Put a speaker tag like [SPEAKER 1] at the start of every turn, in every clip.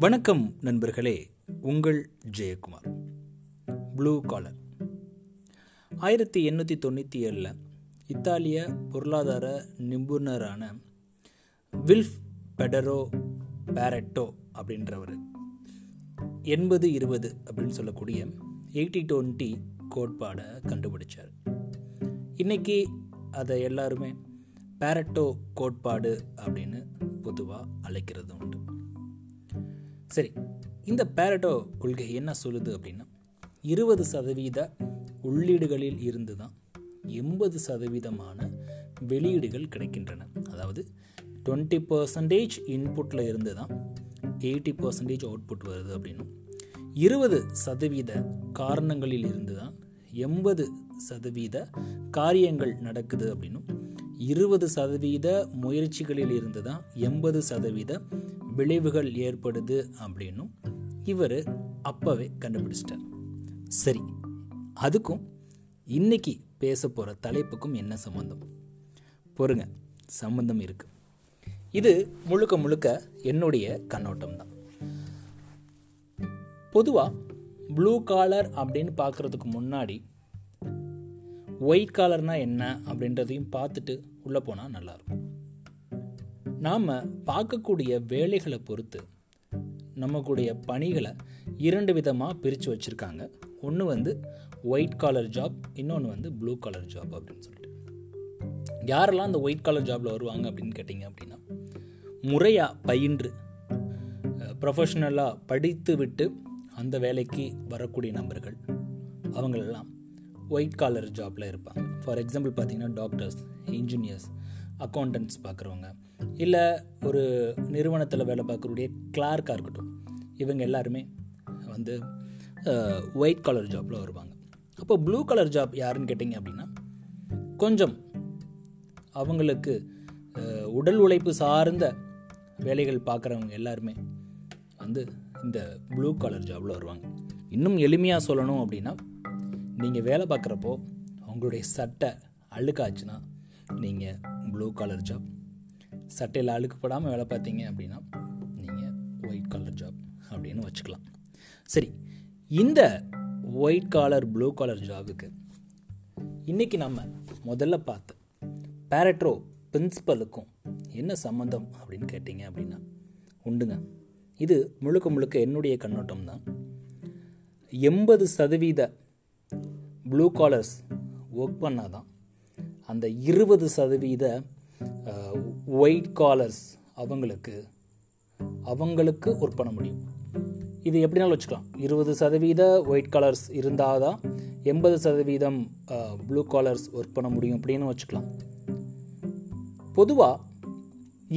[SPEAKER 1] வணக்கம் நண்பர்களே உங்கள் ஜெயக்குமார். ப்ளூ காலர் ஆயிரத்தி எண்ணூற்றி தொண்ணூற்றி ஏழில் இத்தாலிய பொருளாதார நிபுணரான வில்ஃப் பெடரோ பேரட்டோ அப்படின்றவர். எண்பது இருபது அப்படின்னு சொல்லக்கூடிய எயிட்டி டுவெண்ட்டி கோட்பாடை கண்டுபிடிச்சார். இன்றைக்கி அதை எல்லாருமே பேரட்டோ கோட்பாடு அப்படின்னு பொதுவாக அழைக்கிறது உண்டு சரி இந்த பேரட்டோ கொள்கை என்ன சொல்லுது அப்படின்னா இருபது சதவீத உள்ளீடுகளில் இருந்து தான் எண்பது சதவீதமான வெளியீடுகள் கிடைக்கின்றன. அதாவது டுவெண்ட்டி பர்சன்டேஜ் இன்புட்டில் இருந்து தான் எயிட்டி பர்சன்டேஜ் அவுட்புட் வருது அப்படின்னும் இருபது சதவீத காரணங்களில் இருந்து தான் எண்பது சதவீத காரியங்கள் நடக்குது அப்படின்னும் இருபது சதவீத முயற்சிகளில் இருந்து தான் எண்பது சதவீத விளைவுகள் ஏற்படுது அப்படின்னும் இவர் அப்போவே கண்டுபிடிச்சிட்டார். சரி அதுக்கும் இன்னைக்கு பேச போகிற தலைப்புக்கும் என்ன சம்மந்தம் பொறுங்க சம்மந்தம் இருக்கு. இது முழுக்க முழுக்க என்னுடைய கண்ணோட்டம் தான். பொதுவாக ப்ளூ காலர் அப்படின்னு பார்க்குறதுக்கு முன்னாடி ஒயிட் காலர்னால் என்ன அப்படின்றதையும் பார்த்துட்டு உள்ளே போனால் நல்லாயிருக்கும். நாம் பார்க்கக்கூடிய வேலைகளை பொறுத்து நம்மக்கூடிய பணிகளை இரண்டு விதமாக பிரித்து வச்சுருக்காங்க. ஒன்று வந்து ஒயிட் காலர் ஜாப் இன்னொன்று வந்து ப்ளூ காலர் ஜாப் அப்படின்னு சொல்லிட்டு. யாரெல்லாம் அந்த ஒயிட் காலர் ஜாபில் வருவாங்க அப்படின்னு கேட்டிங்க அப்படின்னா முறையாக பயின்று ப்ரொஃபஷ்னலாக படித்து விட்டு அந்த வேலைக்கு வரக்கூடிய நபர்கள் அவங்களெல்லாம் ஒயிட் காலர் ஜாப்பில் இருப்பாங்க. ஃபார் எக்ஸாம்பிள் பார்த்தீங்கன்னா டாக்டர்ஸ் இன்ஜினியர்ஸ் அக்கௌண்டன்ட்ஸ் பார்க்குறவங்க. இல்லை ஒரு நிறுவனத்தில் வேலை பார்க்கக்கூடிய கிளார்க்காக இருக்கட்டும். இவங்க எல்லாருமே வந்து ஒயிட் கலர் ஜாப்பில் வருவாங்க. அப்போ ப்ளூ கலர் ஜாப் யாருன்னு கேட்டிங்க அப்படின்னா கொஞ்சம் அவங்களுக்கு உடல் உழைப்பு சார்ந்த வேலைகள் பார்க்குறவங்க எல்லாருமே வந்து இந்த ப்ளூ கலர் ஜாபில் வருவாங்க. இன்னும் எளிமையாக சொல்லணும் அப்படின்னா நீங்கள் வேலை பார்க்குறப்போ உங்களுடைய சட்டை அழுக்காச்சுன்னா நீங்கள் ப்ளூ கலர் ஜாப் சட்டையில் அழுக்குப்படாமல் வேலை பார்த்தீங்க அப்படின்னா நீங்கள் ஒயிட் கலர் ஜாப் அப்படின்னு வச்சுக்கலாம். சரி இந்த ஒயிட் காலர் ப்ளூ காலர் ஜாபுக்கு இன்றைக்கி நம்ம முதல்ல பார்த்த பேரட்ரோ பிரின்சிபலுக்கும் என்ன சம்மந்தம் அப்படின்னு கேட்டிங்க அப்படின்னா உண்டுங்க. இது முழுக்க முழுக்க என்னுடைய கண்ணோட்டம் தான் எண்பது சதவீத ப்ளூ காலர்ஸ் ஒர்க் பண்ணால் தான் அந்த இருபது சதவீத ஒயிட் காலர்ஸ் அவங்களுக்கு அவங்களுக்கு ஒர்க் பண்ண முடியும். இது எப்படினாலும் வச்சுக்கலாம். இருபது சதவீத ஒயிட் காலர்ஸ் இருந்தால் தான் எண்பது சதவீதம் ப்ளூ காலர்ஸ் ஒர்க் பண்ண முடியும் அப்படின்னு வச்சுக்கலாம். பொதுவாக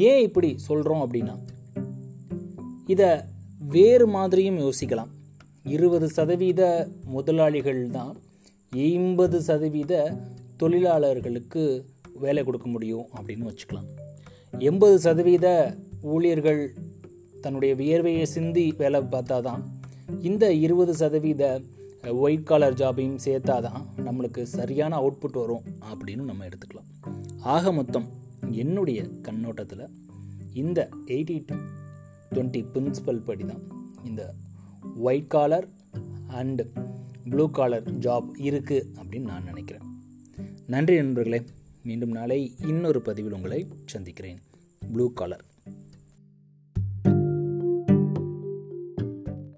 [SPEAKER 1] ஏன் இப்படி சொல்கிறோம் அப்படின்னா இதை வேறு மாதிரியும் யோசிக்கலாம். இருபது சதவீத முதலாளிகள் தான் எண்பது சதவீத தொழிலாளர்களுக்கு வேலை கொடுக்க முடியும் அப்படின்னு வச்சுக்கலாம். எண்பது சதவீத ஊழியர்கள் தன்னுடைய வியர்வையை சிந்தி வேலை பார்த்தா தான் இந்த இருபது சதவீத ஒயிட் காலர் ஜாபையும் சேர்த்தா தான் நம்மளுக்கு சரியான அவுட்புட் வரும் அப்படின்னு நம்ம எடுத்துக்கலாம். ஆக மொத்தம் என்னுடைய கண்ணோட்டத்தில் இந்த எயிட்டி டு டுவெண்ட்டி பிரின்சிபல் படி தான் இந்த white collar and blue collar job இருக்குது அப்படின்னு நான் நினைக்கிறேன். நன்றி நண்பர்களே மீண்டும் நாளை இன்னொரு பதிவில் உங்களை சந்திக்கிறேன். Blue collar